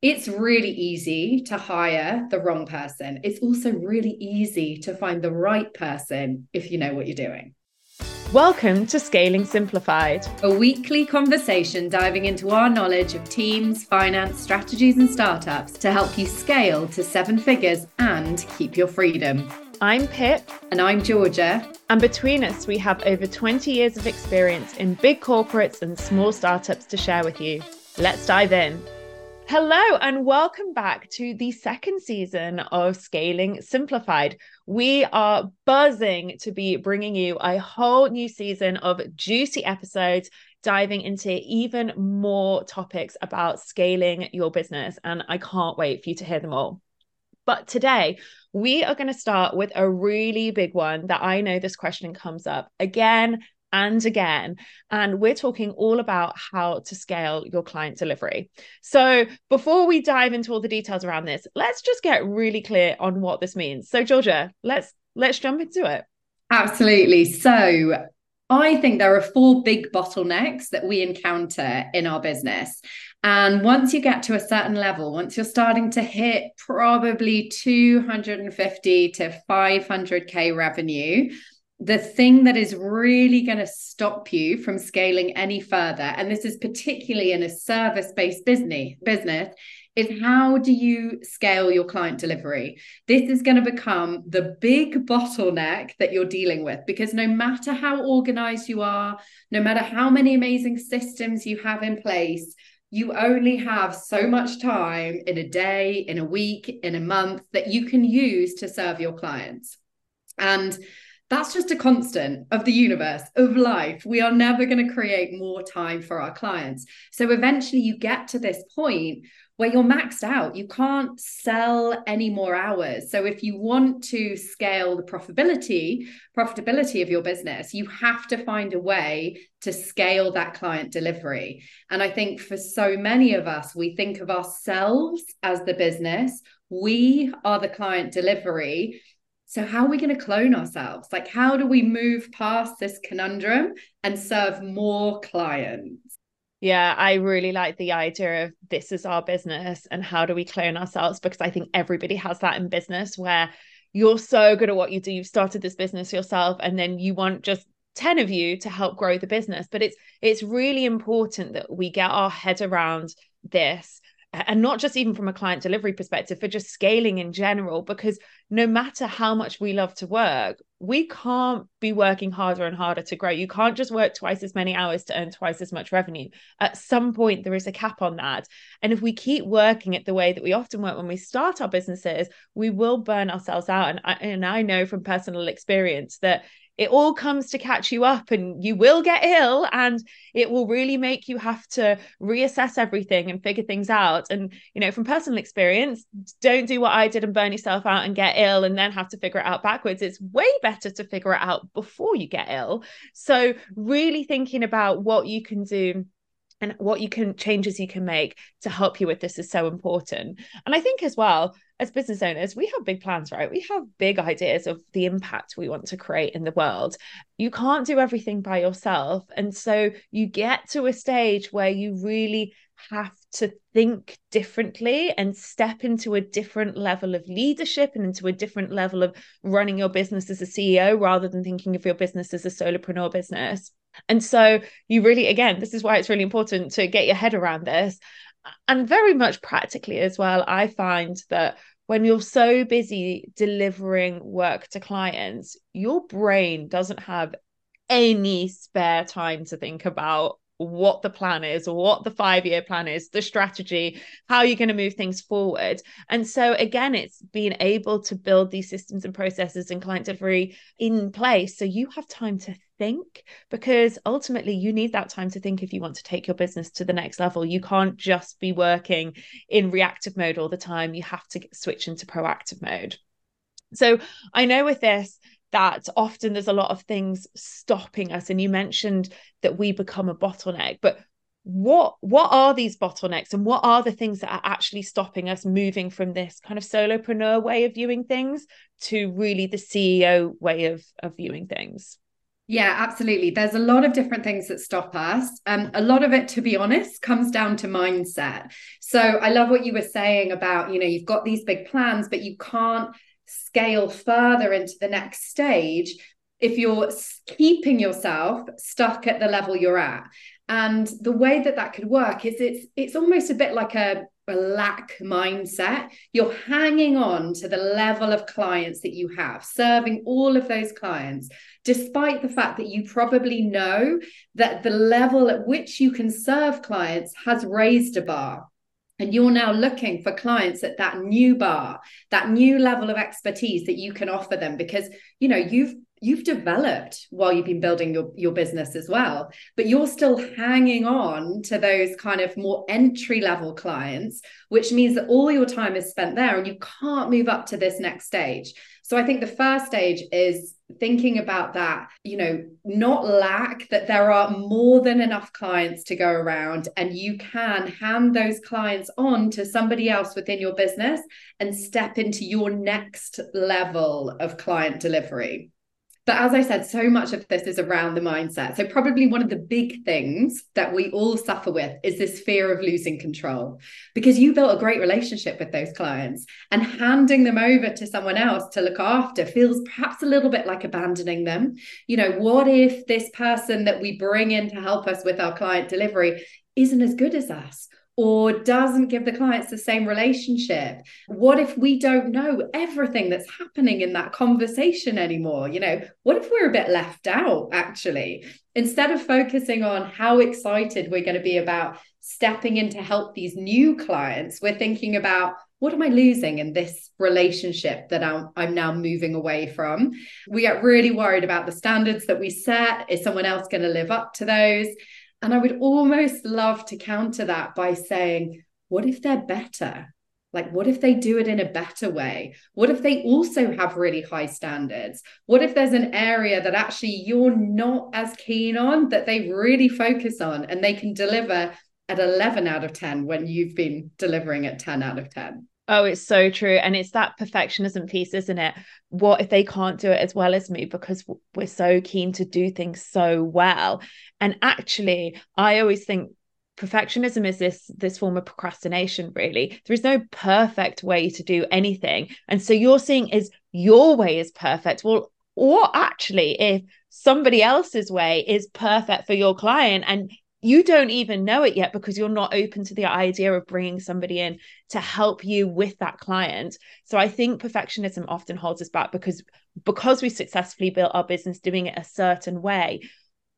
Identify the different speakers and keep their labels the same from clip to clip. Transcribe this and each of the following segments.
Speaker 1: it's really easy to hire the wrong person. It's also really easy to find the right person if you know what you're doing.
Speaker 2: Welcome to Scaling Simplified,
Speaker 1: a weekly conversation diving into our knowledge of teams, finance, strategies, and startups to help you scale to seven figures and keep your freedom.
Speaker 2: I'm Pip.
Speaker 1: And I'm Georgia.
Speaker 2: And between us, we have over 20 years of experience in big corporates and small startups to share with you. Let's dive in. Hello, and welcome back to the second season of Scaling Simplified. We are buzzing to be bringing you a whole new season of juicy episodes diving into even more topics about scaling your business. And I can't wait for you to hear them all. But today, we are going to start with a really big one that I know this question comes up again and again. And we're talking all about how to scale your client delivery. So, before we dive into all the details around this, let's just get really clear on what this means. So, Georgia, let's let's jump into it.
Speaker 1: Absolutely. So, I think there are four big bottlenecks that we encounter in our business. And once you get to a certain level, once you're starting to hit probably 250 to 500K revenue, the thing that is really going to stop you from scaling any further and this is particularly in a service based business business is how do you scale your client delivery? This is going to become the big bottleneck that you're dealing with because no matter how organized you are no matter how many amazing systems you have in place you only have so much time in a day in a week in a month that you can use to serve your clients. And that's just a constant of the universe, of life. We are never going to create more time for our clients. So eventually you get to this point where you're maxed out. You can't sell any more hours. So if you want to scale the profitability, profitability of your business, you have to find a way to scale that client delivery. And I think for so many of us, we think of ourselves as the business. We are the client delivery so, how are we going to clone ourselves? Like, how do we move past this conundrum and serve more clients?
Speaker 2: Yeah, I really like the idea of this is our business and how do we clone ourselves? Because I think everybody has that in business where you're so good at what you do. You've started this business yourself, and then you want just 10 of you to help grow the business. But it's it's really important that we get our head around this and not just even from a client delivery perspective, for just scaling in general, because no matter how much we love to work, we can't be working harder and harder to grow. You can't just work twice as many hours to earn twice as much revenue. At some point, there is a cap on that. And if we keep working it the way that we often work when we start our businesses, we will burn ourselves out. And I, and I know from personal experience that it all comes to catch you up and you will get ill and it will really make you have to reassess everything and figure things out. And you know from personal experience don't do what i did and burn yourself out and get ill and then have to figure it out backwards. It's way better to figure it out before you get ill. So really thinking about what you can do and what you can changes you can make to help you with this is so important. And i think as well as business owners we have big plans right we have big ideas of the impact we want to create in the world you can't do everything by yourself and so you get to a stage where you really have to think differently and step into a different level of leadership and into a different level of running your business as a CEO rather than thinking of your business as a solopreneur business. And so you really, again, this is why it's really important to get your head around this. And very much practically as well, I find that when you're so busy delivering work to clients, your brain doesn't have any spare time to think about what the plan is, what the five year plan is, the strategy, how you're going to move things forward. And so, again, it's being able to build these systems and processes and client delivery in place so you have time to think because ultimately you need that time to think if you want to take your business to the next level. You can't just be working in reactive mode all the time, you have to switch into proactive mode. So, I know with this, that often there's a lot of things stopping us and you mentioned that we become a bottleneck but what what are these bottlenecks and what are the things that are actually stopping us moving from this kind of solopreneur way of viewing things to really the CEO way of of viewing things
Speaker 1: Yeah, absolutely. There's a lot of different things that stop us. Um, a lot of it, to be honest, comes down to mindset. So I love what you were saying about, you know, you've got these big plans, but you can't scale further into the next stage if you're keeping yourself stuck at the level you're at. And the way that that could work is it's it's almost a bit like a a lack mindset. You're hanging on to the level of clients that you have, serving all of those clients, despite the fact that you probably know that the level at which you can serve clients has raised a bar. And you're now looking for clients at that new bar, that new level of expertise that you can offer them because, you know, you've you've developed while you've been building your, your business as well but you're still hanging on to those kind of more entry level clients which means that all your time is spent there and you can't move up to this next stage so i think the first stage is thinking about that you know not lack that there are more than enough clients to go around and you can hand those clients on to somebody else within your business and step into your next level of client delivery but as I said, so much of this is around the mindset. So, probably one of the big things that we all suffer with is this fear of losing control because you built a great relationship with those clients and handing them over to someone else to look after feels perhaps a little bit like abandoning them. You know, what if this person that we bring in to help us with our client delivery isn't as good as us? Or doesn't give the clients the same relationship? What if we don't know everything that's happening in that conversation anymore? You know, what if we're a bit left out actually? Instead of focusing on how excited we're going to be about stepping in to help these new clients, we're thinking about what am I losing in this relationship that I'm, I'm now moving away from? We get really worried about the standards that we set. Is someone else going to live up to those? And I would almost love to counter that by saying, what if they're better? Like, what if they do it in a better way? What if they also have really high standards? What if there's an area that actually you're not as keen on that they really focus on and they can deliver at 11 out of 10 when you've been delivering at 10 out of 10?
Speaker 2: Oh, it's so true. And it's that perfectionism piece, isn't it? What if they can't do it as well as me because we're so keen to do things so well? And actually, I always think perfectionism is this this form of procrastination really there is no perfect way to do anything and so you're seeing is your way is perfect well or actually if somebody else's way is perfect for your client and you don't even know it yet because you're not open to the idea of bringing somebody in to help you with that client. So i think perfectionism often holds us back because because we successfully built our business doing it a certain way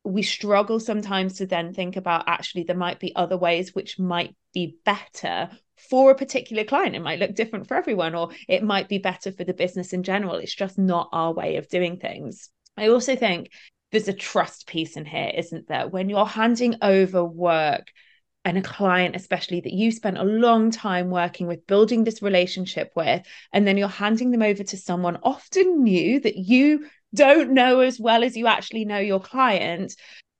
Speaker 2: we struggle sometimes to then think about actually there might be other ways which might be better for a particular client. It might look different for everyone or it might be better for the business in general. It's just not our way of doing things. I also think there's a trust piece in here, isn't there? When you're handing over work and a client, especially that you spent a long time working with, building this relationship with, and then you're handing them over to someone often new that you don't know as well as you actually know your client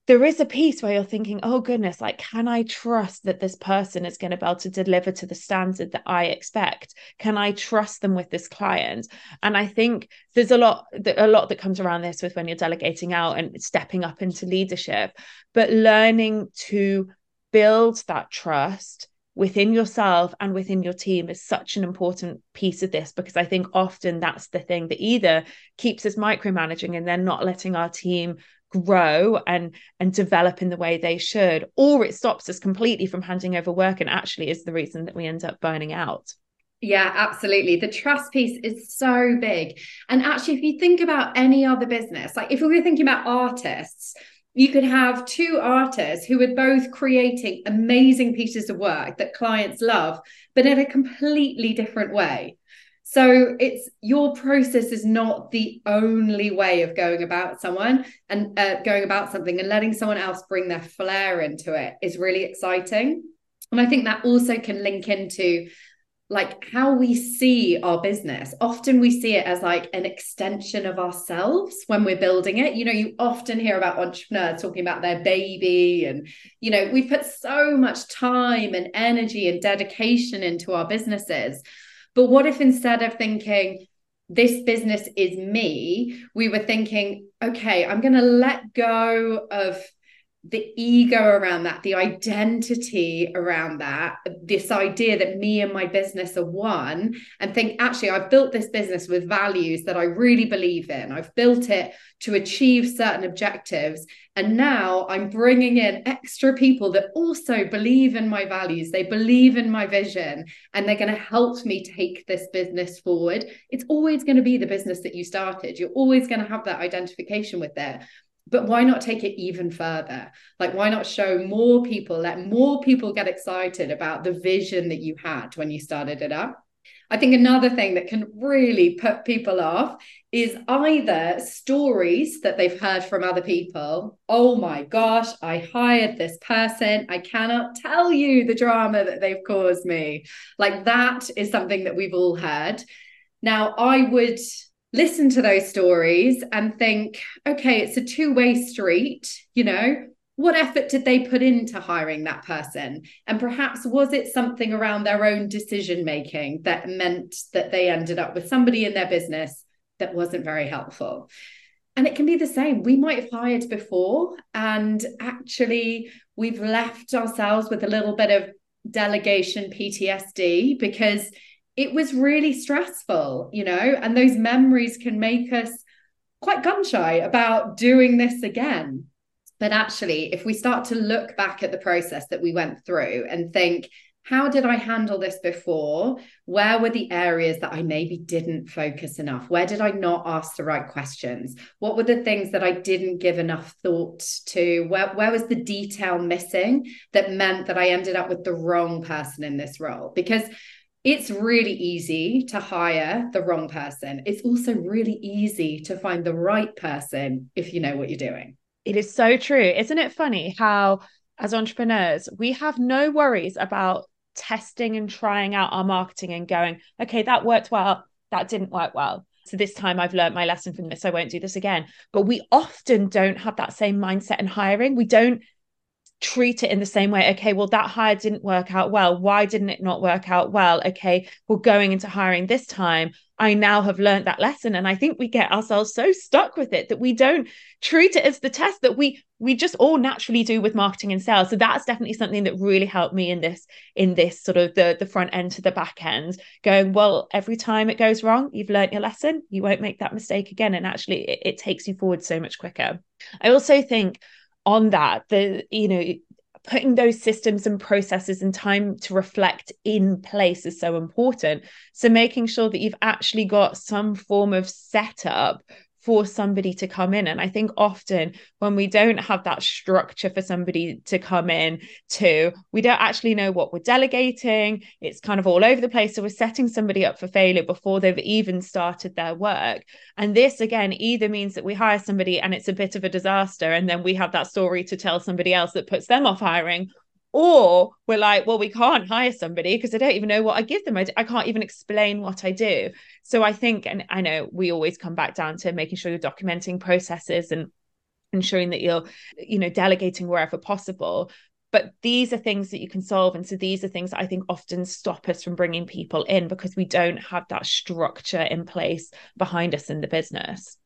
Speaker 2: there is a piece where you're thinking, oh goodness, like, can I trust that this person is going to be able to deliver to the standard that I expect? Can I trust them with this client? And I think there's a lot, a lot that comes around this with when you're delegating out and stepping up into leadership, but learning to build that trust within yourself and within your team is such an important piece of this because I think often that's the thing that either keeps us micromanaging and then not letting our team grow and and develop in the way they should or it stops us completely from handing over work and actually is the reason that we end up burning out
Speaker 1: yeah, absolutely. The trust piece is so big. And actually, if you think about any other business, like if we were thinking about artists, you could have two artists who are both creating amazing pieces of work that clients love, but in a completely different way. So it's your process is not the only way of going about someone and uh, going about something and letting someone else bring their flair into it is really exciting. And I think that also can link into like how we see our business. Often we see it as like an extension of ourselves when we're building it. You know, you often hear about entrepreneurs talking about their baby, and, you know, we put so much time and energy and dedication into our businesses. But what if instead of thinking, this business is me, we were thinking, okay, I'm going to let go of the ego around that, the identity around that, this idea that me and my business are one, and think, actually, I've built this business with values that I really believe in. I've built it to achieve certain objectives. And now I'm bringing in extra people that also believe in my values, they believe in my vision, and they're going to help me take this business forward. It's always going to be the business that you started. You're always going to have that identification with it but why not take it even further? Like why not show more people let more people get excited about the vision that you had when you started it up? I think another thing that can really put people off is either stories that they've heard from other people. Oh my gosh i hired this person. I cannot tell you the drama that they've caused me. Like that is something that we've all heard. Now i would listen to those stories and think, okay, it's a two way street, you know, what effort did they put into hiring that person? And perhaps was it something around their own decision making that meant that they ended up with somebody in their business that wasn't very helpful? And it can be the same. We might have hired before, and actually, we've left ourselves with a little bit of delegation PTSD because it was really stressful, you know, and those memories can make us quite gun shy about doing this again. But actually, if we start to look back at the process that we went through and think, how did I handle this before? Where were the areas that I maybe didn't focus enough? Where did I not ask the right questions? What were the things that I didn't give enough thought to? Where, where was the detail missing that meant that I ended up with the wrong person in this role? Because it's really easy to hire the wrong person. It's also really easy to find the right person if you know what you're doing.
Speaker 2: It is so true. Isn't it funny how, as entrepreneurs, we have no worries about testing and trying out our marketing and going, okay, that worked well, that didn't work well. So this time I've learned my lesson from this. I won't do this again. But we often don't have that same mindset in hiring. We don't treat it in the same way. Okay well that hire didn't work out well. Why didn't it not work out well? Okay well going into hiring this time i now have learned that lesson. And i think we get ourselves so stuck with it that we don't treat it as the test that we we just all naturally do with marketing and sales. So that's definitely something that really helped me in this in this sort of the the front end to the back end going well every time it goes wrong you've learned your lesson. You won't make that mistake again. And actually it, it takes you forward so much quicker. I also think on that the you know putting those systems and processes and time to reflect in place is so important. So making sure that you've actually got some form of setup for somebody to come in. And I think often when we don't have that structure for somebody to come in to, we don't actually know what we're delegating. It's kind of all over the place. So we're setting somebody up for failure before they've even started their work. And this, again, either means that we hire somebody and it's a bit of a disaster. And then we have that story to tell somebody else that puts them off hiring, or we're like well we can't hire somebody because i don't even know what i give them. I, I can't even explain what i do. So i think and i know we always come back down to making sure you're documenting processes and ensuring that you're you know delegating wherever possible. But these are things that you can solve and so these are things that i think often stop us from bringing people in because we don't have that structure in place behind us in the business.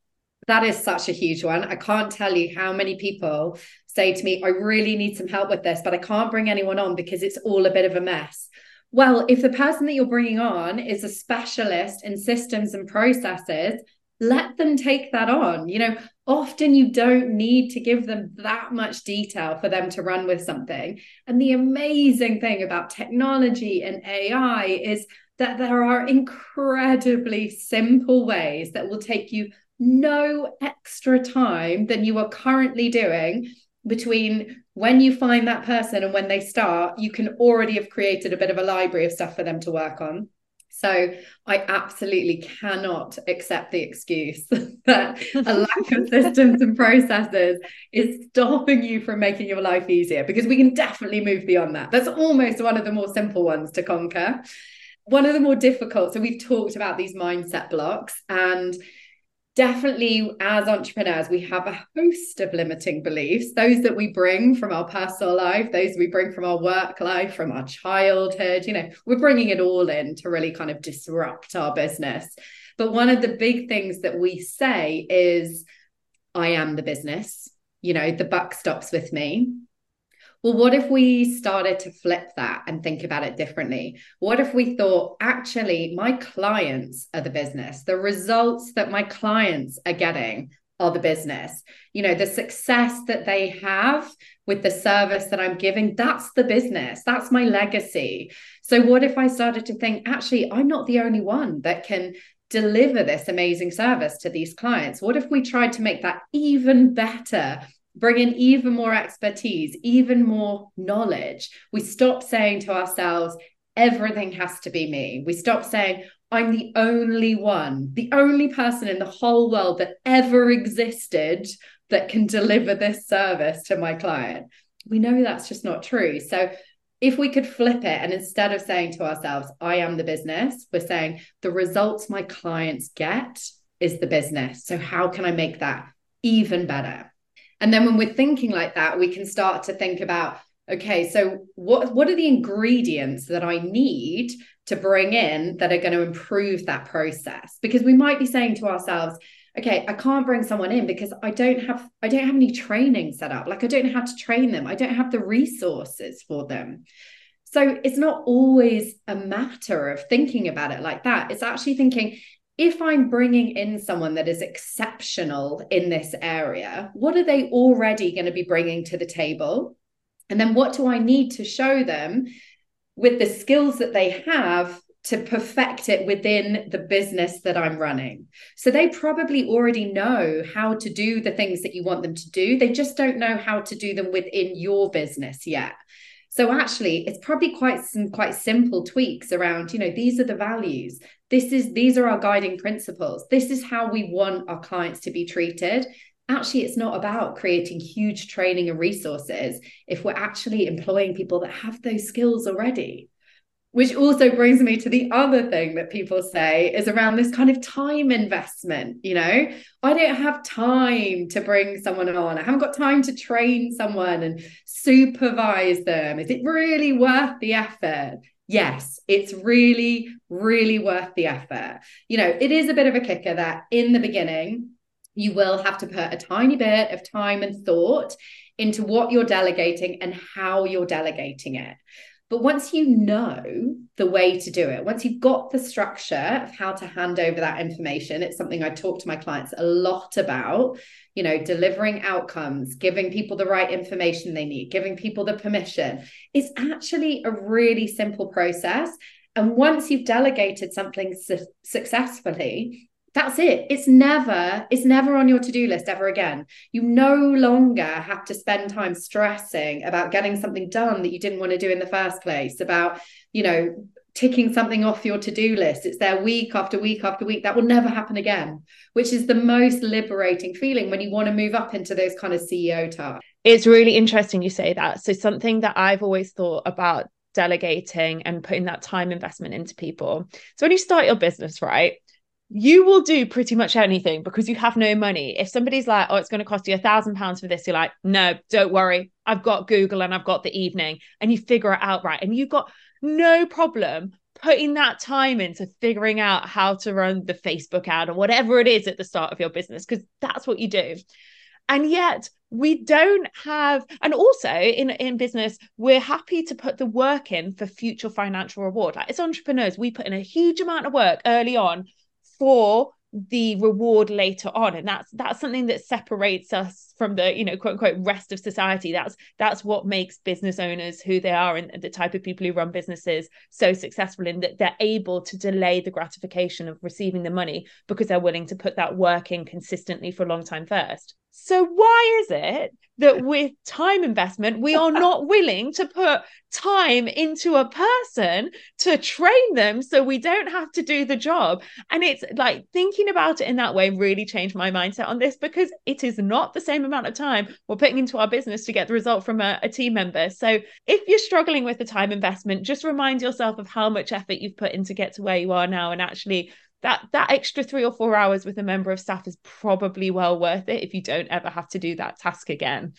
Speaker 1: That is such a huge one. I can't tell you how many people say to me, I really need some help with this, but I can't bring anyone on because it's all a bit of a mess. Well, if the person that you're bringing on is a specialist in systems and processes, let them take that on. You know, often you don't need to give them that much detail for them to run with something. And the amazing thing about technology and AI is that there are incredibly simple ways that will take you no extra time than you are currently doing between when you find that person and when they start, you can already have created a bit of a library of stuff for them to work on. So I absolutely cannot accept the excuse that a lack of systems and processes is stopping you from making your life easier because we can definitely move beyond that. That's almost one of the more simple ones to conquer. One of the more difficult. So we've talked about these mindset blocks and definitely as entrepreneurs we have a host of limiting beliefs those that we bring from our personal life those we bring from our work life from our childhood you know we're bringing it all in to really kind of disrupt our business but one of the big things that we say is I am the business. You know, the buck stops with me. Well, what if we started to flip that and think about it differently? What if we thought, actually, my clients are the business, the results that my clients are getting are the business. You know, the success that they have with the service that I'm giving, that's the business. That's my legacy. So, what if I started to think, actually, I'm not the only one that can deliver this amazing service to these clients? What if we tried to make that even better? Bring in even more expertise, even more knowledge. We stop saying to ourselves, everything has to be me. We stop saying, I'm the only one, the only person in the whole world that ever existed that can deliver this service to my client. We know that's just not true. So if we could flip it and instead of saying to ourselves, I am the business, we're saying the results my clients get is the business. So how can I make that even better? And then when we're thinking like that, we can start to think about okay, so what what are the ingredients that I need to bring in that are going to improve that process? Because we might be saying to ourselves, okay, I can't bring someone in because I don't have I don't have any training set up. Like I don't know how to train them. I don't have the resources for them. So it's not always a matter of thinking about it like that. It's actually thinking if I'm bringing in someone that is exceptional in this area, what are they already going to be bringing to the table? And then what do I need to show them with the skills that they have to perfect it within the business that I'm running. So they probably already know how to do the things that you want them to do. They just don't know how to do them within your business yet. So actually, it's probably quite some quite simple tweaks around, you know, these are the values. This is these are our guiding principles. This is how we want our clients to be treated. Actually, it's not about creating huge training and resources if we're actually employing people that have those skills already which also brings me to the other thing that people say is around this kind of time investment. You know, I don't have time to bring someone on. I haven't got time to train someone and supervise them. Is it really worth the effort? Yes, it's really, really worth the effort. You know, it is a bit of a kicker that in the beginning, you will have to put a tiny bit of time and thought into what you're delegating and how you're delegating it. But once you know the way to do it, once you've got the structure of how to hand over that information, it's something I talk to my clients a lot about, you know, delivering outcomes, giving people the right information they need, giving people the permission. It's actually a really simple process. And once you've delegated something su- successfully, that's it. It's never it's never on your to-do list ever again. You no longer have to spend time stressing about getting something done that you didn't want to do in the first place about you know ticking something off your to-do list. It's there week after week after week. That will never happen again which is the most liberating feeling when you want to move up into those kind of ceo tasks.
Speaker 2: It's really interesting you say that. So something that i've always thought about delegating and putting that time investment into people. So when you start your business right you will do pretty much anything because you have no money. If somebody's like, oh, it's going to cost you a thousand pounds for this, you're like, no, don't worry. I've got Google and I've got the evening. And you figure it out right. And you've got no problem putting that time into figuring out how to run the Facebook ad or whatever it is at the start of your business, because that's what you do. And yet we don't have, and also in, in business, we're happy to put the work in for future financial reward. Like as entrepreneurs, we put in a huge amount of work early on for the reward later on. And that's that's something that separates us from the you know quote unquote rest of society. That's that's what makes business owners who they are and the type of people who run businesses so successful in that they're able to delay the gratification of receiving the money because they're willing to put that work in consistently for a long time first so why is it that with time investment we are not willing to put time into a person to train them so we don't have to do the job? And it's like thinking about it in that way really changed my mindset on this because it is not the same amount of time we're putting into our business to get the result from a, a team member. So if you're struggling with the time investment just remind yourself of how much effort you've put in to get to where you are now and actually that that extra three or four hours with a member of staff is probably well worth it if you don't ever have to do that task again.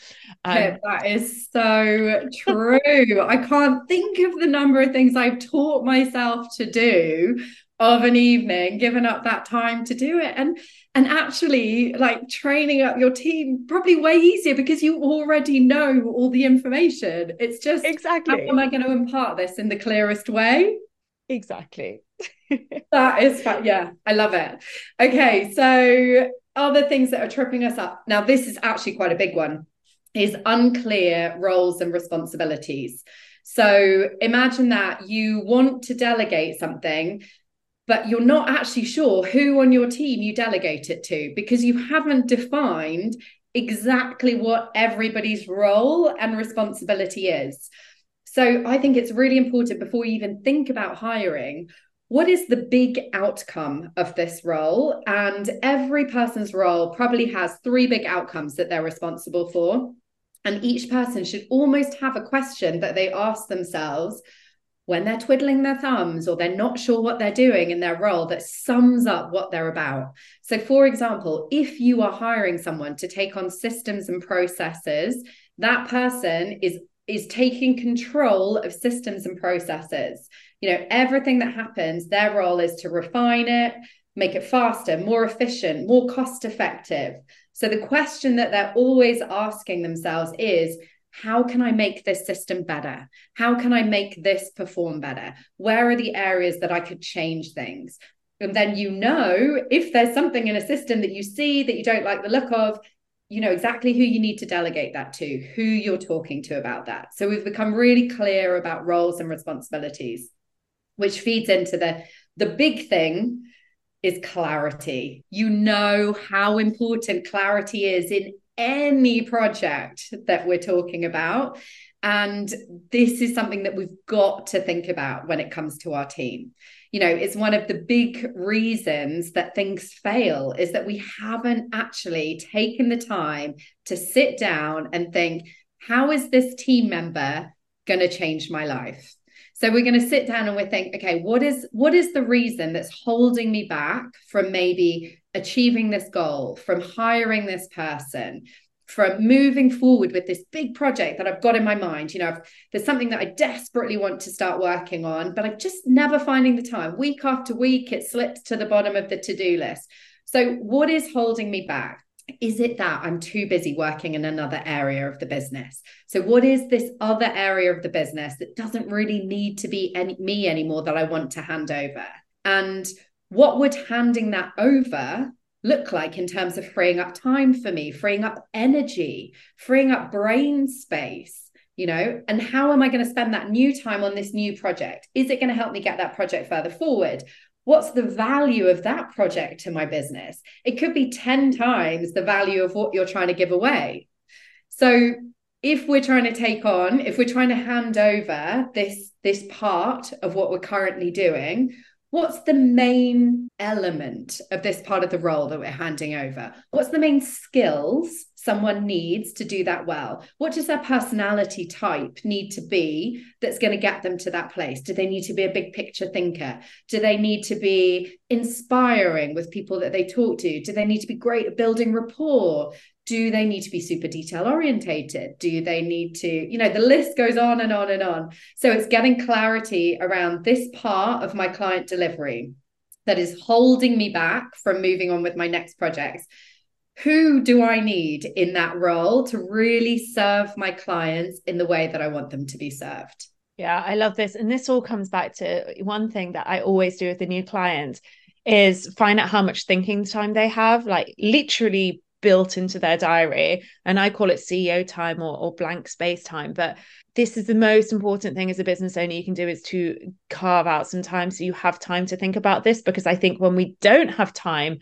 Speaker 1: Um, yeah, that is so true. I can't think of the number of things i've taught myself to do of an evening given up that time to do it. And and actually like training up your team probably way easier because you already know all the information. It's just
Speaker 2: exactly.
Speaker 1: how am i going to impart this in the clearest way?
Speaker 2: Exactly
Speaker 1: that is fun. yeah i love it okay so other things that are tripping us up now this is actually quite a big one is unclear roles and responsibilities so imagine that you want to delegate something but you're not actually sure who on your team you delegate it to because you haven't defined exactly what everybody's role and responsibility is. So I think it's really important before you even think about hiring. What is the big outcome of this role? And every person's role probably has three big outcomes that they're responsible for. And each person should almost have a question that they ask themselves when they're twiddling their thumbs or they're not sure what they're doing in their role that sums up what they're about. So, for example, if you are hiring someone to take on systems and processes, that person is is taking control of systems and processes. You know, everything that happens, their role is to refine it, make it faster, more efficient, more cost effective. So the question that they're always asking themselves is how can I make this system better? How can I make this perform better? Where are the areas that I could change things? And then you know if there's something in a system that you see that you don't like the look of, you know exactly who you need to delegate that to, who you're talking to about that. So we've become really clear about roles and responsibilities, which feeds into the the big thing is clarity. You know how important clarity is in any project that we're talking about. And this is something that we've got to think about when it comes to our team. You know, it's one of the big reasons that things fail is that we haven't actually taken the time to sit down and think, how is this team member going to change my life? So we're going to sit down and we think, okay, what is what is the reason that's holding me back from maybe achieving this goal, from hiring this person, from moving forward with this big project that I've got in my mind. You know, I've, there's something that I desperately want to start working on, but I'm just never finding the time. Week after week, it slips to the bottom of the to do list. So, what is holding me back? Is it that I'm too busy working in another area of the business? So, what is this other area of the business that doesn't really need to be any, me anymore that I want to hand over? And what would handing that over look like in terms of freeing up time for me, freeing up energy, freeing up brain space? You know, and how am I going to spend that new time on this new project? Is it going to help me get that project further forward? What's the value of that project to my business? It could be 10 times the value of what you're trying to give away. So, if we're trying to take on, if we're trying to hand over this this part of what we're currently doing, what's the main element of this part of the role that we're handing over? What's the main skills someone needs to do that well? What does their personality type need to be that's going to get them to that place? Do they need to be a big picture thinker? Do they need to be inspiring with people that they talk to? Do they need to be great at building rapport? do they need to be super detail orientated do they need to you know the list goes on and on and on so it's getting clarity around this part of my client delivery that is holding me back from moving on with my next projects who do i need in that role to really serve my clients in the way that i want them to be served
Speaker 2: yeah i love this and this all comes back to one thing that i always do with a new client is find out how much thinking time they have like literally built into their diary. And I call it CEO time or, or blank space time. But this is the most important thing as a business owner you can do is to carve out some time so you have time to think about this. Because I think when we don't have time,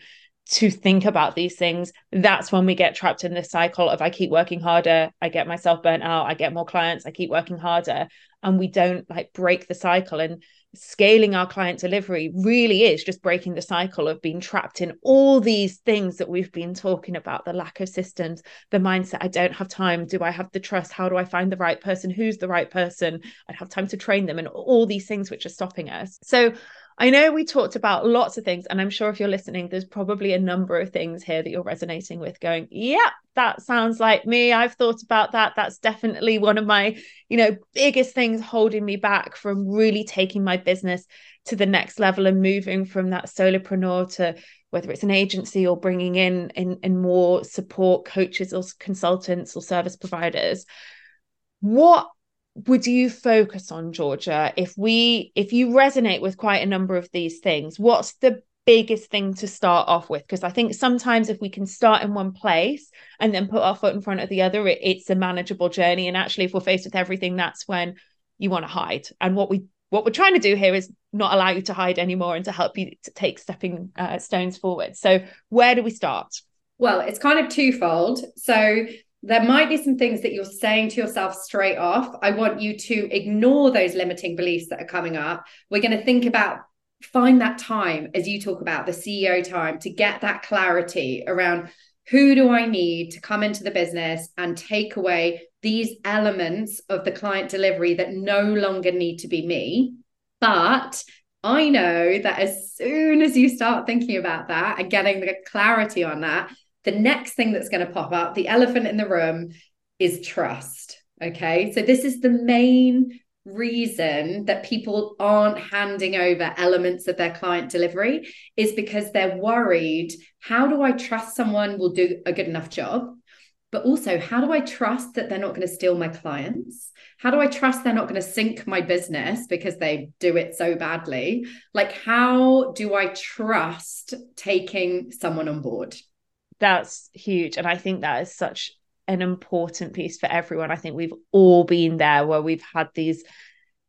Speaker 2: to think about these things, that's when we get trapped in this cycle of I keep working harder, I get myself burnt out, I get more clients, I keep working harder, and we don't like break the cycle. And scaling our client delivery really is just breaking the cycle of being trapped in all these things that we've been talking about the lack of systems the mindset i don't have time. Do i have the trust? How do i find the right person? Who's the right person? I have time to train them and all these things which are stopping us. So I know we talked about lots of things, and I'm sure if you're listening, there's probably a number of things here that you're resonating with, going, yeah, that sounds like me. I've thought about that. That's definitely one of my, you know, biggest things holding me back from really taking my business to the next level and moving from that solopreneur to whether it's an agency or bringing in in, in more support coaches or consultants or service providers. What would you focus on georgia? If we if you resonate with quite a number of these things what's the biggest thing to start off with? Because i think sometimes if we can start in one place and then put our foot in front of the other it, it's a manageable journey. And actually if we're faced with everything that's when you want to hide. And what we what we're trying to do here is not allow you to hide anymore and to help you to take stepping uh, stones forward. So where do we start?
Speaker 1: Well it's kind of twofold. So there might be some things that you're saying to yourself straight off. I want you to ignore those limiting beliefs that are coming up. We're going to think about find that time as you talk about the CEO time to get that clarity around who do I need to come into the business and take away these elements of the client delivery that no longer need to be me. But I know that as soon as you start thinking about that and getting the clarity on that, the next thing that's going to pop up, the elephant in the room, is trust. Okay. So, this is the main reason that people aren't handing over elements of their client delivery is because they're worried how do I trust someone will do a good enough job? But also, how do I trust that they're not going to steal my clients? How do I trust they're not going to sink my business because they do it so badly? Like, how do I trust taking someone on board?
Speaker 2: That's huge and i think that is such an important piece for everyone i think we've all been there where we've had these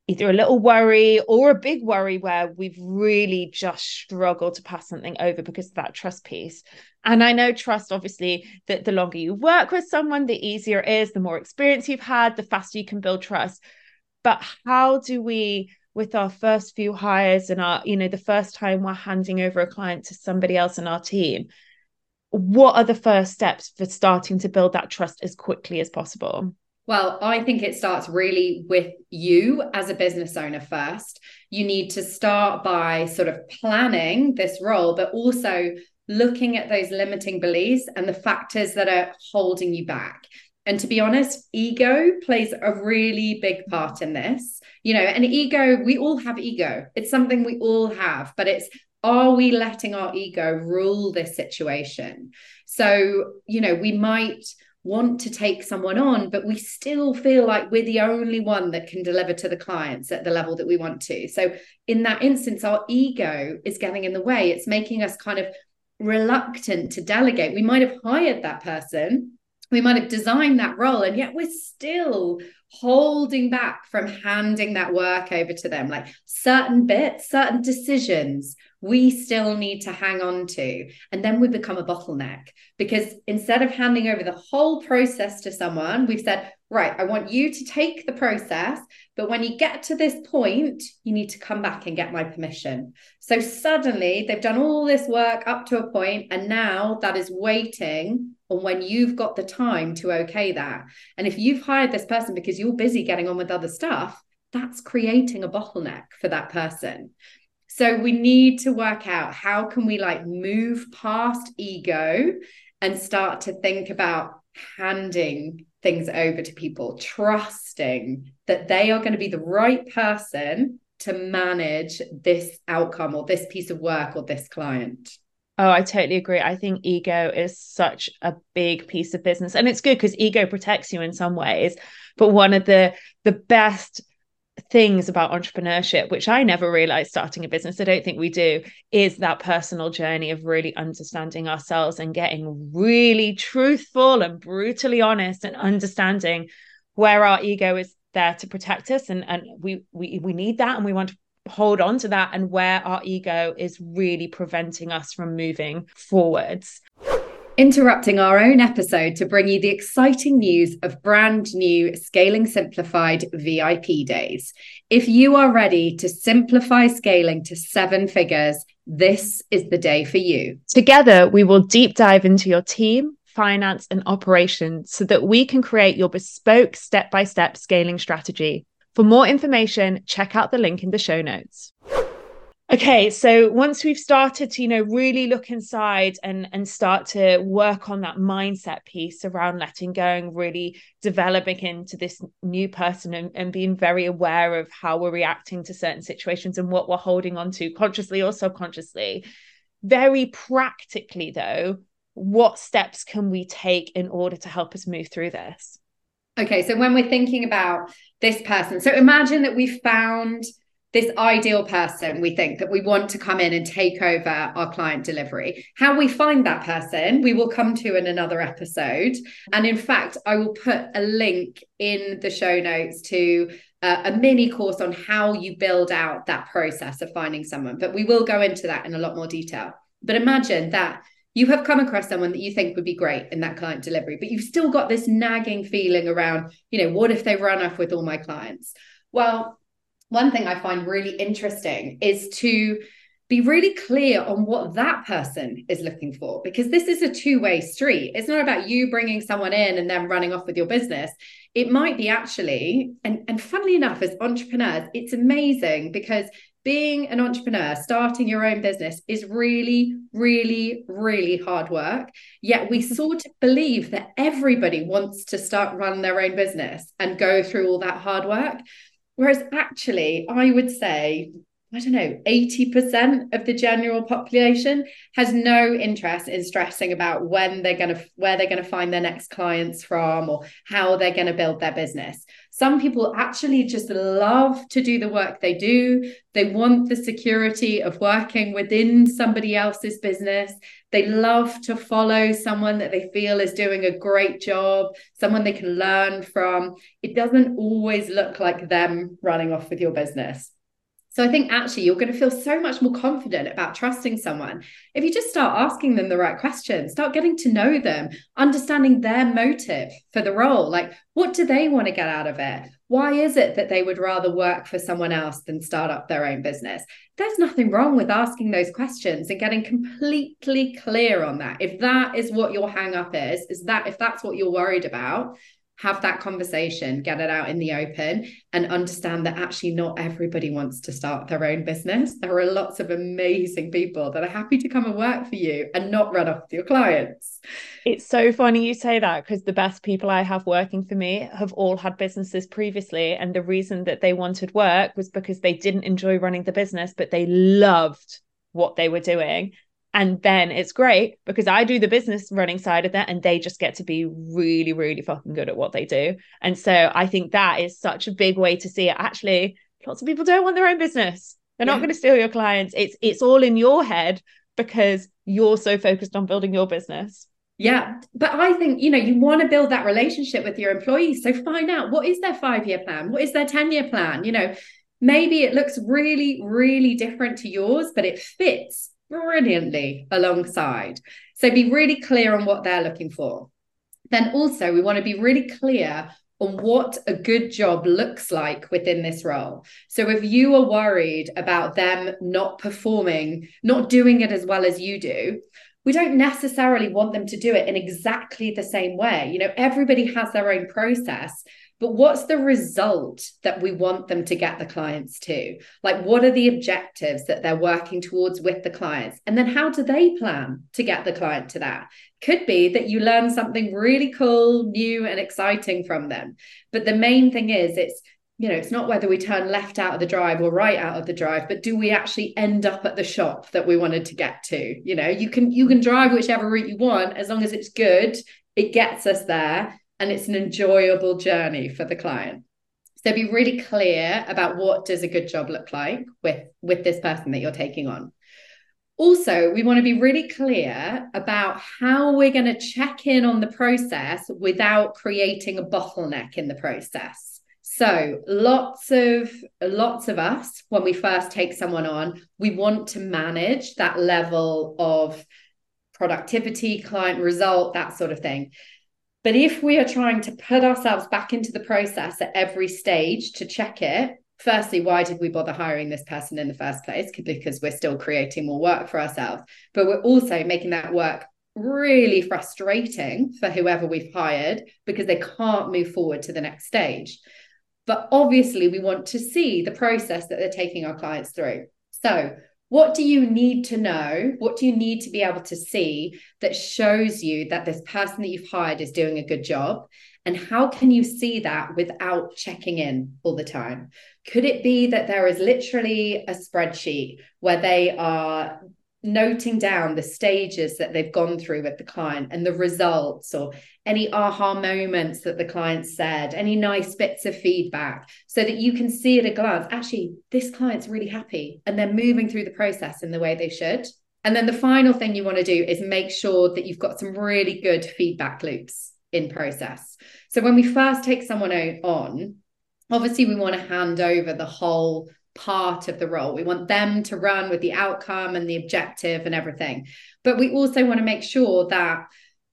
Speaker 2: either a little worry or a big worry where we've really just struggled to pass something over because of that trust piece. And I know trust, obviously, that the longer you work with someone, the easier it is, the more experience you've had, the faster you can build trust. But how do we, with our first few hires and our, you know, the first time we're handing over a client to somebody else in our team, what are the first steps for starting to build that trust as quickly as possible?
Speaker 1: Well, I think it starts really with you as a business owner first. You need to start by sort of planning this role, but also looking at those limiting beliefs and the factors that are holding you back. And to be honest, ego plays a really big part in this. You know, and ego, we all have ego. It's something we all have, but it's are we letting our ego rule this situation? So, you know, we might want to take someone on, but we still feel like we're the only one that can deliver to the clients at the level that we want to. So, in that instance, our ego is getting in the way. It's making us kind of reluctant to delegate. We might have hired that person, we might have designed that role, and yet we're still holding back from handing that work over to them. Like certain bits, certain decisions we still need to hang on to. And then we become a bottleneck because instead of handing over the whole process to someone, we've said, right, I want you to take the process. But when you get to this point, you need to come back and get my permission. So suddenly they've done all this work up to a point, and now that is waiting on when you've got the time to okay that. And if you've hired this person because you're busy getting on with other stuff, that's creating a bottleneck for that person. So we need to work out how can we like move past ego and start to think about handing things over to people, trusting that they are going to be the right person to manage this outcome or this piece of work or this client.
Speaker 2: Oh, I totally agree. I think ego is such a big piece of business and it's good because ego protects you in some ways. But one of the the best things about entrepreneurship, which I never realized starting a business, I don't think we do, is that personal journey of really understanding ourselves and getting really truthful and brutally honest and understanding where our ego is there to protect us and and we we we need that and we want to hold on to that and where our ego is really preventing us from moving forwards
Speaker 1: interrupting our own episode to bring you the exciting news of brand new Scaling Simplified VIP days. If you are ready to simplify scaling to seven figures, this is the day for you.
Speaker 2: Together, we will deep dive into your team, finance, and operations so that we can create your bespoke step by step scaling strategy. For more information, check out the link in the show notes. okay so once we've started to you know really look inside and and start to work on that mindset piece around letting go and really developing into this new person and, and being very aware of how we're reacting to certain situations and what we're holding on to consciously or subconsciously very practically though what steps can we take in order to help us move through this
Speaker 1: okay so when we're thinking about this person so imagine that we found this ideal person we think that we want to come in and take over our client delivery. How we find that person, we will come to in another episode. And in fact, I will put a link in the show notes to uh, a mini course on how you build out that process of finding someone. But we will go into that in a lot more detail. But imagine that you have come across someone that you think would be great in that client delivery, but you've still got this nagging feeling around, you know, what if they run off with all my clients? Well, one thing I find really interesting is to be really clear on what that person is looking for because this is a two-way street it's not about you bringing someone in and then running off with your business it might be actually and and funnily enough as entrepreneurs it's amazing because being an entrepreneur starting your own business is really really really hard work. Yet we mm-hmm. sort of believe that everybody wants to start run their own business and go through all that hard work. Whereas actually, I would say, I don't know, 80% of the general population has no interest in stressing about when they're going to, where they're going to find their next clients from or how they're going to build their business. Some people actually just love to do the work they do. They want the security of working within somebody else's business. They love to follow someone that they feel is doing a great job, someone they can learn from. It doesn't always look like them running off with your business. So I think actually you're going to feel so much more confident about trusting someone if you just start asking them the right questions, start getting to know them, understanding their motive for the role. Like, what do they want to get out of it? Why is it that they would rather work for someone else than start up their own business? There's nothing wrong with asking those questions and getting completely clear on that. If that is what your hang up is, is that if that's what you're worried about, have that conversation, get it out in the open, and understand that actually not everybody wants to start their own business. There are lots of amazing people that are happy to come and work for you and not run off with your clients.
Speaker 2: It's so funny you say that because the best people I have working for me have all had businesses previously. And the reason that they wanted work was because they didn't enjoy running the business, but they loved what they were doing and then it's great because I do the business running side of that and they just get to be really, really fucking good at what they do. And so I think that is such a big way to see it. Actually, lots of people don't want their own business. They're yeah. not going to steal your clients. It's it's all in your head because you're so focused on building your business.
Speaker 1: Yeah. But I think, you know, you want to build that relationship with your employees. So find out what is their five year plan? What is their 10 year plan? You know, maybe it looks really, really different to yours, but it fits brilliantly alongside. So be really clear on what they're looking for. Then also, we want to be really clear on what a good job looks like within this role. So if you are worried about them not performing, not doing it as well as you do, we don't necessarily want them to do it in exactly the same way. You know, everybody has their own process but what's the result that we want them to get the clients to? Like, what are the objectives that they're working towards with the clients? And then how do they plan to get the client to that? Could be that you learn something really cool, new, and exciting from them. But the main thing is, it's you know, it's not whether we turn left out of the drive or right out of the drive, but do we actually end up at the shop that we wanted to get to? You know, you can you can drive whichever route you want as long as it's good, it gets us there and it's an enjoyable journey for the client. So be really clear about what does a good job look like with with this person that you're taking on. Also we want to be really clear about how we're going to check in on the process without creating a bottleneck in the process. So lots of lots of us when we first take someone on we want to manage that level of productivity client result that sort of thing but if we are trying to put ourselves back into the process at every stage to check it, firstly, why did we bother hiring this person in the first place? Because we're still creating more work for ourselves. But we're also making that work really frustrating for whoever we've hired because they can't move forward to the next stage. But obviously, we want to see the process that they're taking our clients through. So, what do you need to know? What do you need to be able to see that shows you that this person that you've hired is doing a good job? And how can you see that without checking in all the time? Could it be that there is literally a spreadsheet where they are noting down the stages that they've gone through with the client and the results or any aha moments that the client said any nice bits of feedback so that you can see at a glance actually this client's really happy and they're moving through the process in the way they should. And then the final thing you want to do is make sure that you've got some really good feedback loops in process. So when we first take someone on obviously we want to hand over the whole part of the role. We want them to run with the outcome and the objective and everything. But we also want to make sure that,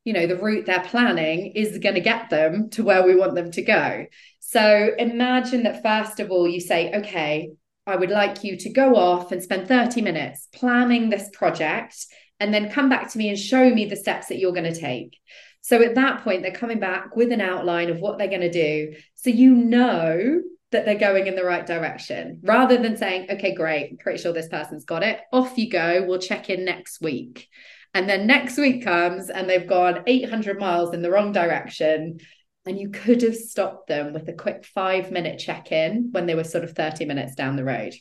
Speaker 1: you know, the route they're planning is going to get them to where we want them to go. So imagine that, first of all, you say, okay, I would like you to go off and spend 30 minutes planning this project and then come back to me and show me the steps that you're going to take. So at that point, they're coming back with an outline of what they're going to do. So you know that they're going in the right direction rather than saying, okay, great, I'm pretty sure this person's got it. Off you go. We'll check in next week. And then next week comes and they've gone 800 miles in the wrong direction. And you could have stopped them with a quick five minute check in when they were sort of 30 minutes down the road.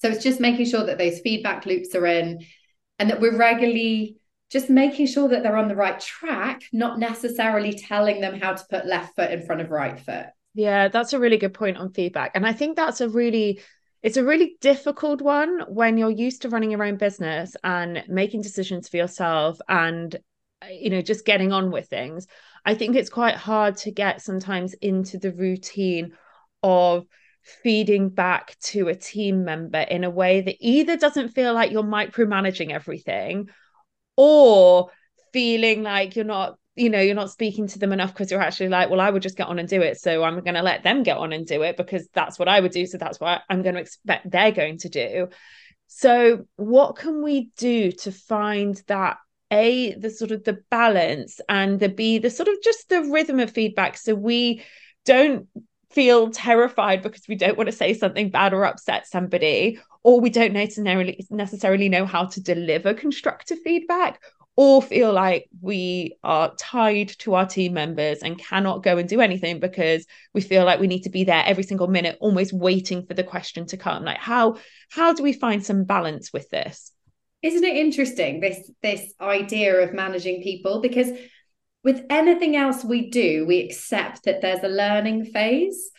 Speaker 1: So it's just making sure that those feedback loops are in and that we're regularly just making sure that they're on the right track, not necessarily telling them how to put left foot in front of right foot.
Speaker 2: Yeah, that's a really good point on feedback. And I think that's a really it's a really difficult one when you're used to running your own business and making decisions for yourself and you know just getting on with things. I think it's quite hard to get sometimes into the routine of feeding back to a team member in a way that either doesn't feel like you're micromanaging everything or feeling like you're not you know you're not speaking to them enough because you're actually like well i would just get on and do it so i'm going to let them get on and do it because that's what i would do so that's what i'm going to expect they're going to do. So what can we do to find that a the sort of the balance and the b the sort of just the rhythm of feedback so we don't feel terrified because we don't want to say something bad or upset somebody or we don't necessarily necessarily know how to deliver constructive feedback or feel like we are tied to our team members and cannot go and do anything because we feel like we need to be there every single minute almost waiting for the question to come. Like how how do we find some balance with this?
Speaker 1: Isn't it interesting this this idea of managing people? Because with anything else we do we accept that there's a learning phase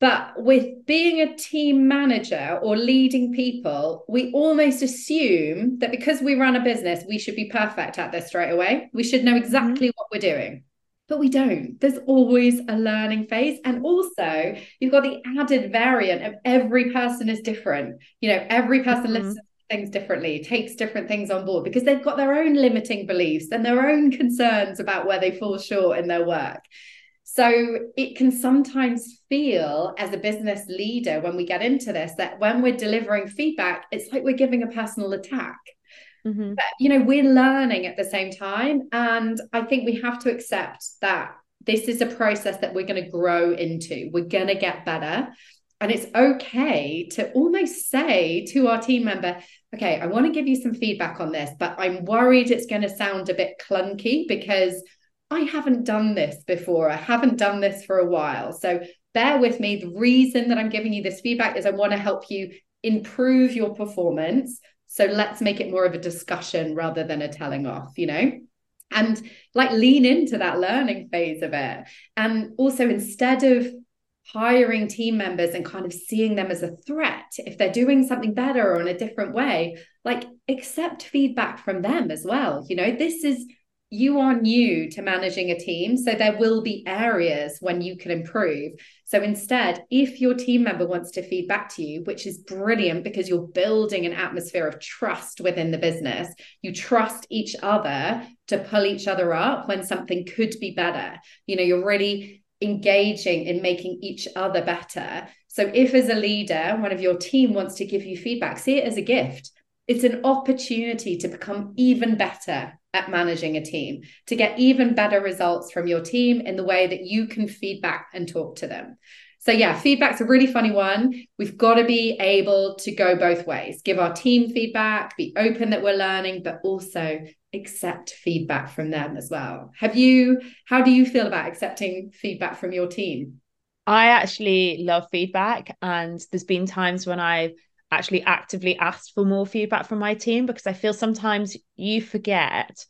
Speaker 1: but with being a team manager or leading people, we almost assume that because we run a business, we should be perfect at this straight away. We should know mm-hmm. exactly what we're doing. But we don't. There's always a learning phase. And also, you've got the added variant of every person is different. You know, every person mm-hmm. listens things differently, takes different things on board because they've got their own limiting beliefs and their own concerns about where they fall short in their work. So it can sometimes feel as a business leader when we get into this that when we're delivering feedback, it's like we're giving a personal attack. Mm-hmm. But, you know, we're learning at the same time. And I think we have to accept that this is a process that we're going to grow into. We're going to get better. And it's okay to almost say to our team member, okay, I want to give you some feedback on this, but I'm worried it's going to sound a bit clunky because I haven't done this before. I haven't done this for a while. So bear with me. The reason that I'm giving you this feedback is I want to help you improve your performance. So let's make it more of a discussion rather than a telling off, you know? And like lean into that learning phase of it. And also, instead of hiring team members and kind of seeing them as a threat, if they're doing something better or in a different way, like accept feedback from them as well. You know, this is you are new to managing a team. So there will be areas when you can improve. So instead, if your team member wants to feed back to you, which is brilliant because you're building an atmosphere of trust within the business, you trust each other to pull each other up when something could be better. You know, you're really engaging in making each other better. So if as a leader, one of your team wants to give you feedback, see it as a gift. It's an opportunity to become even better at managing a team, to get even better results from your team in the way that you can feedback and talk to them. So, yeah, feedback's a really funny one. We've got to be able to go both ways give our team feedback, be open that we're learning, but also accept feedback from them as well. Have you, how do you feel about accepting feedback from your team?
Speaker 2: I actually love feedback. And there's been times when I've actually actively asked for more feedback from my team because I feel sometimes you forget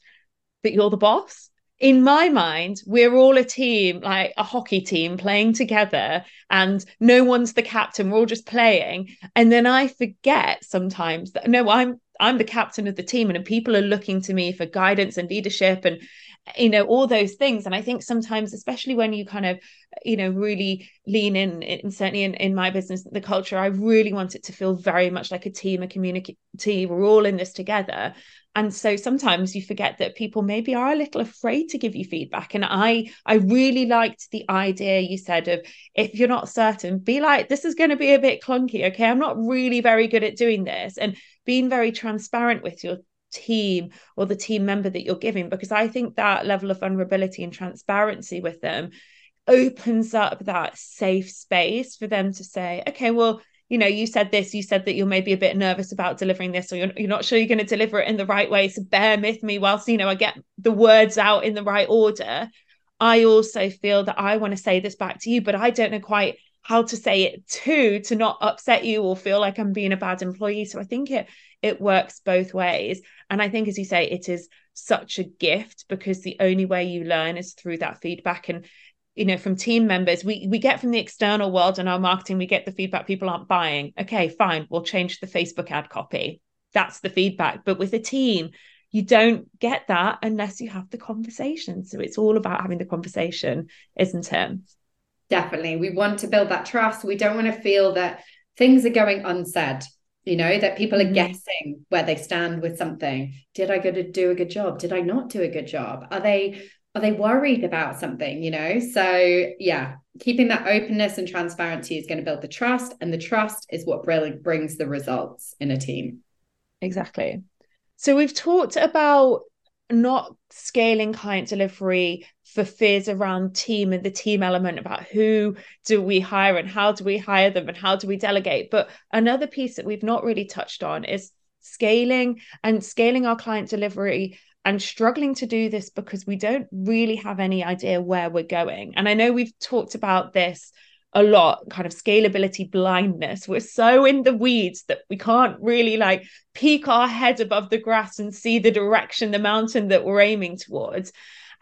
Speaker 2: that you're the boss. In my mind, we're all a team, like a hockey team playing together, and no one's the captain. We're all just playing. And then I forget sometimes that no, I'm I'm the captain of the team, and people are looking to me for guidance and leadership and you know all those things. And i think sometimes especially when you kind of you know really lean in, and certainly in, in my business the culture i really want it to feel very much like a team a community we're all in this together. And so sometimes you forget that people maybe are a little afraid to give you feedback. And i i really liked the idea you said of if you're not certain be like this is going to be a bit clunky okay? I'm not really very good at doing this. And being very transparent with your team or the team member that you're giving because i think that level of vulnerability and transparency with them opens up that safe space for them to say okay well you know you said this you said that you're maybe a bit nervous about delivering this or you're, you're not sure you're going to deliver it in the right way so bear with me whilst you know i get the words out in the right order. I also feel that i want to say this back to you but i don't know quite how to say it too to not upset you or feel like i'm being a bad employee. So i think it it works both ways. And I think, as you say, it is such a gift because the only way you learn is through that feedback. And you know from team members we we get from the external world and our marketing we get the feedback people aren't buying. Okay fine we'll change the facebook ad copy. That's the feedback. But with a team you don't get that unless you have the conversation. So it's all about having the conversation isn't it?
Speaker 1: Definitely. We want to build that trust. We don't want to feel that things are going unsaid you know that people are mm-hmm. guessing where they stand with something. Did i go to do a good job? Did i not do a good job? Are they are they worried about something you know? So yeah keeping that openness and transparency is going to build the trust and the trust is what really brings the results in a team.
Speaker 2: Exactly. So we've talked about not scaling client delivery for fears around team and the team element about who do we hire and how do we hire them and how do we delegate. But another piece that we've not really touched on is scaling and scaling our client delivery and struggling to do this because we don't really have any idea where we're going. And i know we've talked about this a lot kind of scalability blindness. We're so in the weeds that we can't really like peek our head above the grass and see the direction the mountain that we're aiming towards.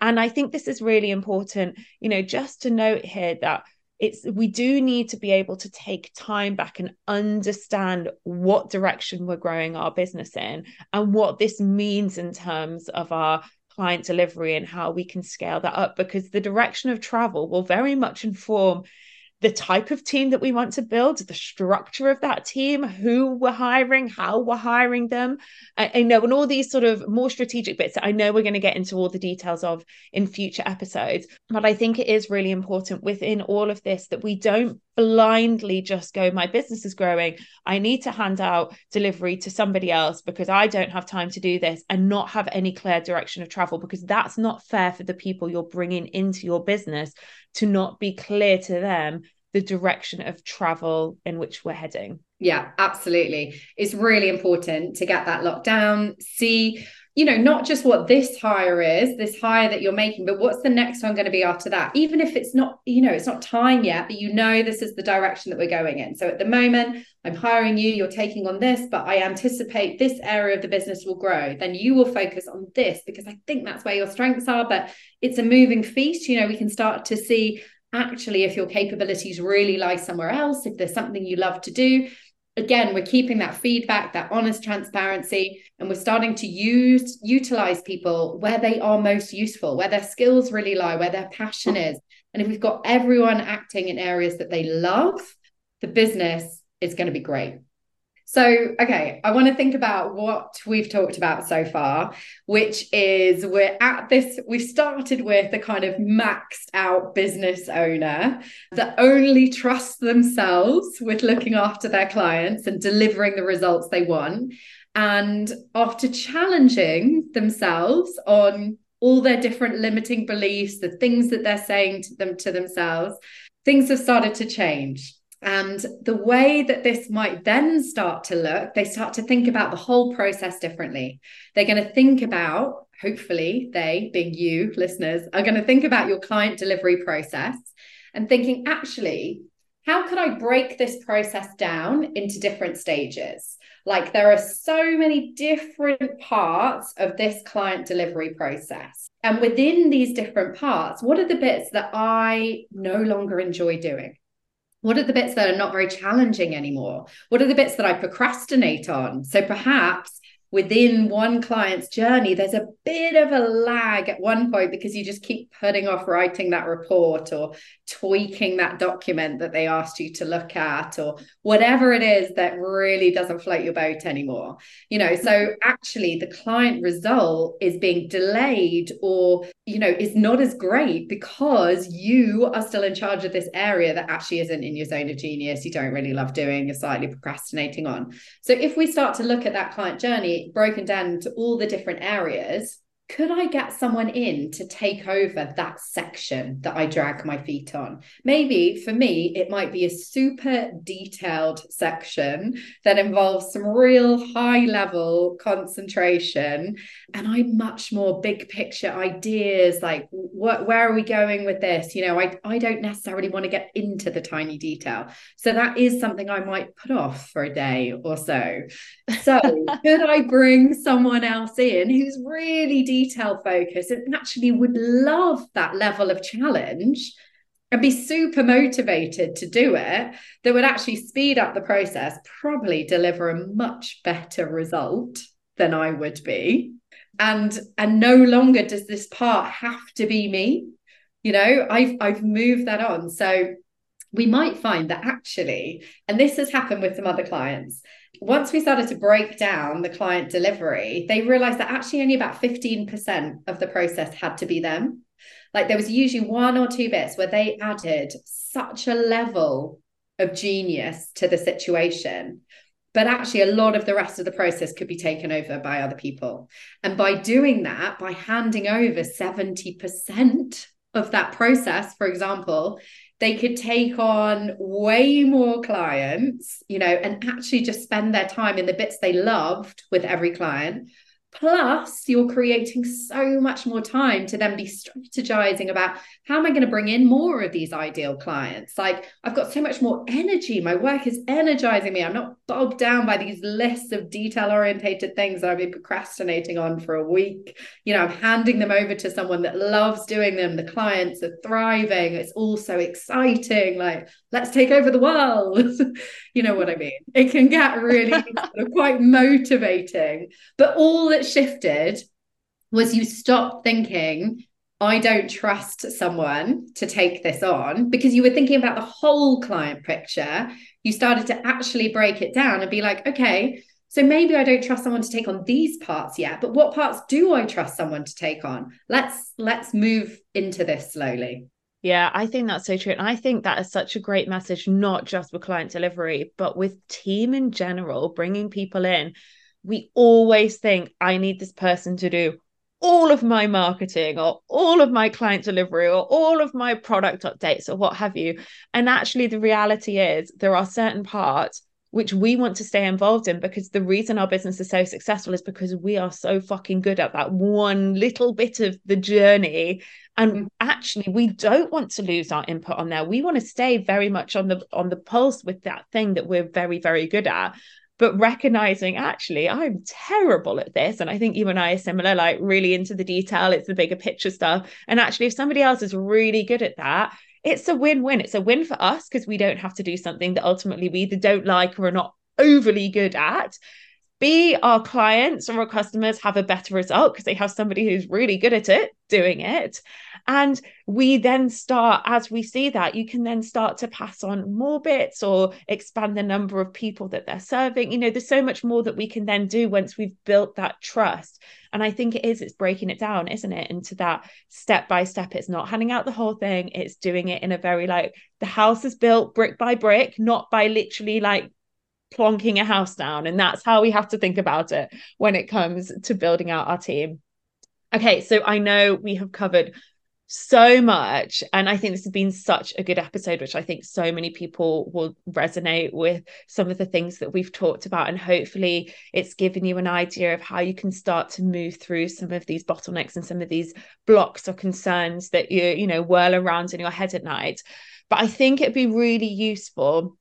Speaker 2: And i think this is really important you know just to note here that it's we do need to be able to take time back and understand what direction we're growing our business in and what this means in terms of our client delivery and how we can scale that up because the direction of travel will very much inform the type of team that we want to build, the structure of that team, who we're hiring, how we're hiring them. I, I, know, and all these sort of more strategic bits that I know we're going to get into all the details of in future episodes. But I think it is really important within all of this that we don't blindly just go, my business is growing. I need to hand out delivery to somebody else because I don't have time to do this and not have any clear direction of travel because that's not fair for the people you're bringing into your business to not be clear to them the direction of travel in which we're heading.
Speaker 1: Yeah, absolutely. It's really important to get that locked down, see, you know, not just what this hire is, this hire that you're making, but what's the next one going to be after that? Even if it's not, you know, it's not time yet, but you know, this is the direction that we're going in. So at the moment, I'm hiring you, you're taking on this, but I anticipate this area of the business will grow. Then you will focus on this because I think that's where your strengths are. But it's a moving feast. You know, we can start to see actually if your capabilities really lie somewhere else, if there's something you love to do. Again, we're keeping that feedback, that honest transparency, and we're starting to use utilize people where they are most useful, where their skills really lie, where their passion mm. is. And if we've got everyone acting in areas that they love, the business is going to be great. So, okay, I want to think about what we've talked about so far, which is we're at this, we've started with the kind of maxed out business owner that only trusts themselves with looking after their clients and delivering the results they want. And after challenging themselves on all their different limiting beliefs, the things that they're saying to them to themselves, things have started to change. And the way that this might then start to look, they start to think about the whole process differently. They're going to think about, hopefully, they, being you, listeners, are going to think about your client delivery process and thinking, actually, how could I break this process down into different stages? Like there are so many different parts of this client delivery process. And within these different parts, what are the bits that I no longer enjoy doing? What are the bits that are not very challenging anymore? What are the bits that I procrastinate on? So perhaps within one client's journey, there's a bit of a lag at one point because you just keep putting off writing that report or tweaking that document that they asked you to look at or whatever it is that really doesn't float your boat anymore. You know, so actually the client result is being delayed or, you know, is not as great because you are still in charge of this area that actually isn't in your zone of genius. You don't really love doing, you're slightly procrastinating on. So if we start to look at that client journey, broken down into all the different areas could I get someone in to take over that section that I drag my feet on? Maybe for me, it might be a super detailed section that involves some real high level concentration. And I'm much more big picture ideas like, what, where are we going with this? You know, I, I don't necessarily want to get into the tiny detail. So that is something I might put off for a day or so. So, could I bring someone else in who's really detail focused and actually would love that level of challenge and be super motivated to do it that would actually speed up the process probably deliver a much better result than i would be. And and no longer does this part have to be me. You know i've i've moved that on. So we might find that actually and this has happened with some other clients once we started to break down the client delivery, they realized that actually only about 15% of the process had to be them. Like there was usually one or two bits where they added such a level of genius to the situation. But actually, a lot of the rest of the process could be taken over by other people. And by doing that, by handing over 70% of that process, for example, they could take on way more clients, you know, and actually just spend their time in the bits they loved with every client Plus, you're creating so much more time to then be strategizing about how am I going to bring in more of these ideal clients? Like, I've got so much more energy. My work is energizing me. I'm not bogged down by these lists of detail orientated things that I've been procrastinating on for a week. You know, I'm handing them over to someone that loves doing them. The clients are thriving. It's all so exciting. Like, let's take over the world. you know what I mean? It can get really quite motivating. But all that shifted was you stop thinking, I don't trust someone to take this on because you were thinking about the whole client picture. You started to actually break it down and be like, okay, so maybe I don't trust someone to take on these parts yet, but what parts do I trust someone to take on? Let's let's move into this slowly.
Speaker 2: Yeah, I think that's so true. And I think that is such a great message, not just with client delivery, but with team in general, bringing people in. We always think, I need this person to do all of my marketing or all of my client delivery or all of my product updates or what have you. And actually, the reality is, there are certain parts which we want to stay involved in because the reason our business is so successful is because we are so fucking good at that one little bit of the journey and mm-hmm. actually we don't want to lose our input on there we want to stay very much on the on the pulse with that thing that we're very very good at but recognizing actually i'm terrible at this. And i think you and i are similar like really into the detail it's the bigger picture stuff. And actually if somebody else is really good at that it's a win-win. It's a win for us because we don't have to do something that ultimately we either don't like or are not overly good at. B, our clients or our customers have a better result because they have somebody who's really good at it doing it. And we then start, as we see that, you can then start to pass on more bits or expand the number of people that they're serving. You know, there's so much more that we can then do once we've built that trust. And I think it is, it's breaking it down, isn't it? Into that step by step. It's not handing out the whole thing, it's doing it in a very like the house is built brick by brick, not by literally like plonking a house down. And that's how we have to think about it when it comes to building out our team. Okay, so I know we have covered so much. And I think this has been such a good episode, which I think so many people will resonate with some of the things that we've talked about. And hopefully, it's given you an idea of how you can start to move through some of these bottlenecks and some of these blocks or concerns that you, you know, whirl around in your head at night. But I think it'd be really useful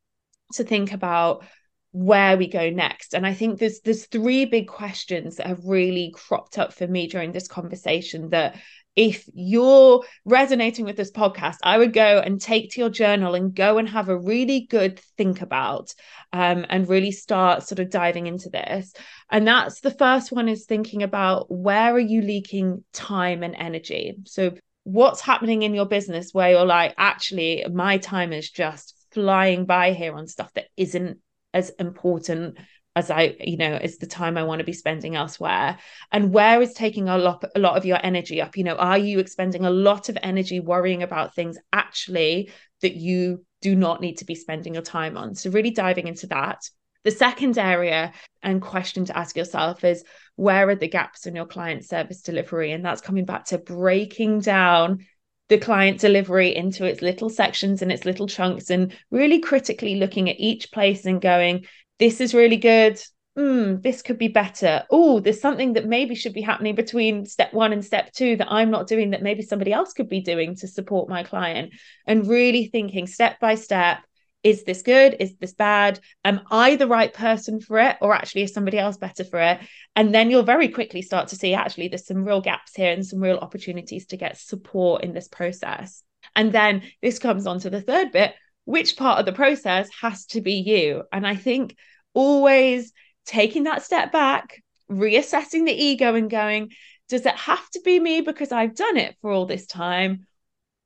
Speaker 2: to think about where we go next and i think there's there's three big questions that have really cropped up for me during this conversation that if you're resonating with this podcast, I would go and take to your journal and go and have a really good think about um, and really start sort of diving into this. And that's the first one is thinking about where are you leaking time and energy? So, what's happening in your business where you're like, actually, my time is just flying by here on stuff that isn't as important as I, you know, is the time I want to be spending elsewhere? And where is taking a lot, a lot of your energy up? You know, are you expending a lot of energy worrying about things actually that you do not need to be spending your time on? So really diving into that. The second area and question to ask yourself is where are the gaps in your client service delivery? And that's coming back to breaking down the client delivery into its little sections and its little chunks and really critically looking at each place and going, this is really good. Mm, this could be better. Oh, there's something that maybe should be happening between step one and step two that I'm not doing that maybe somebody else could be doing to support my client. And really thinking step by step is this good? Is this bad? Am I the right person for it? Or actually, is somebody else better for it? And then you'll very quickly start to see actually, there's some real gaps here and some real opportunities to get support in this process. And then this comes on to the third bit, which part of the process has to be you. And I think always taking that step back, reassessing the ego and going, does it have to be me because I've done it for all this time?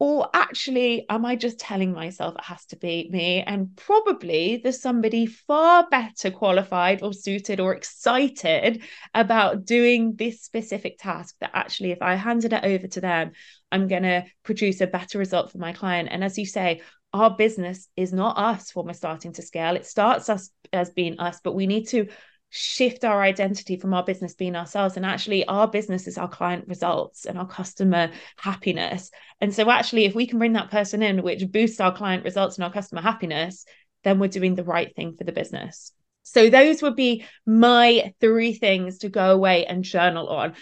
Speaker 2: Or actually, am I just telling myself it has to be me? And probably there's somebody far better qualified or suited or excited about doing this specific task that actually, if I handed it over to them, I'm going to produce a better result for my client. And as you say, our business is not us when we're starting to scale. It starts us as being us, but we need to shift our identity from our business being ourselves. And actually our business is our client results and our customer happiness. And so actually if we can bring that person in which boosts our client results and our customer happiness then we're doing the right thing for the business. So those would be my three things to go away and journal on.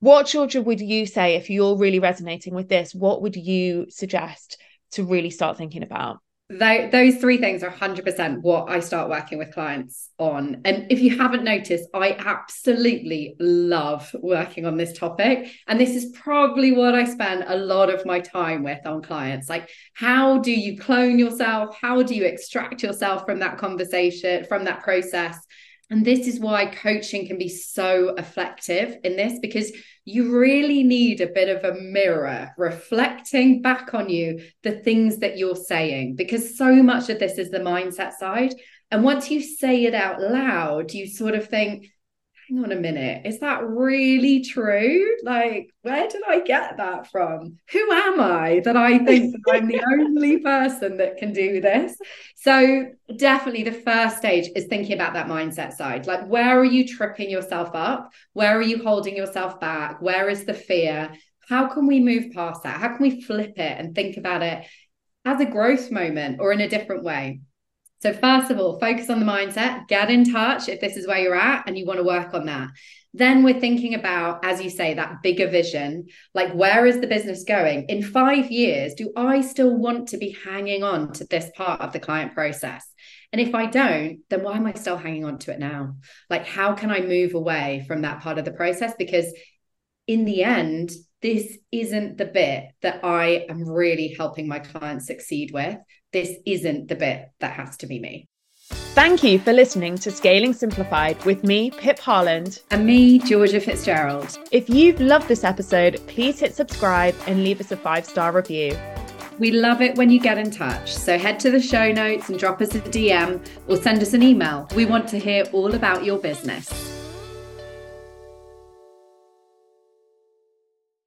Speaker 2: What georgia would you say if you're really resonating with this what would you suggest to really start thinking about?
Speaker 1: those three things are 100% what I start working with clients on. And if you haven't noticed, I absolutely love working on this topic. And this is probably what I spend a lot of my time with on clients. Like, how do you clone yourself? How do you extract yourself from that conversation, from that process? And this is why coaching can be so effective in this because you really need a bit of a mirror reflecting back on you the things that you're saying because so much of this is the mindset side. And once you say it out loud, you sort of think, hang on a minute, is that really true? Like, where did I get that from? Who am I that I think that I'm the only person that can do this? So, definitely the first stage is thinking about that mindset side. Like, where are you tripping yourself up? Where are you holding yourself back? Where is the fear? How can we move past that? How can we flip it and think about it as a growth moment or in a different way? So, first of all, focus on the mindset, get in touch if this is where you're at and you want to work on that. Then we're thinking about, as you say, that bigger vision like, where is the business going? In five years, do I still want to be hanging on to this part of the client process? And if I don't, then why am I still hanging on to it now? Like, how can I move away from that part of the process? Because in the end, this isn't the bit that I am really helping my clients succeed with this isn't the bit that has to be me.
Speaker 2: Thank you for listening to Scaling Simplified with me, Pip Harland.
Speaker 1: And me, Georgia Fitzgerald.
Speaker 2: If you've loved this episode, please hit subscribe and leave us a five star review.
Speaker 1: We love it when you get in touch. So head to the show notes and drop us a DM or send us an email. We want to hear all about your business.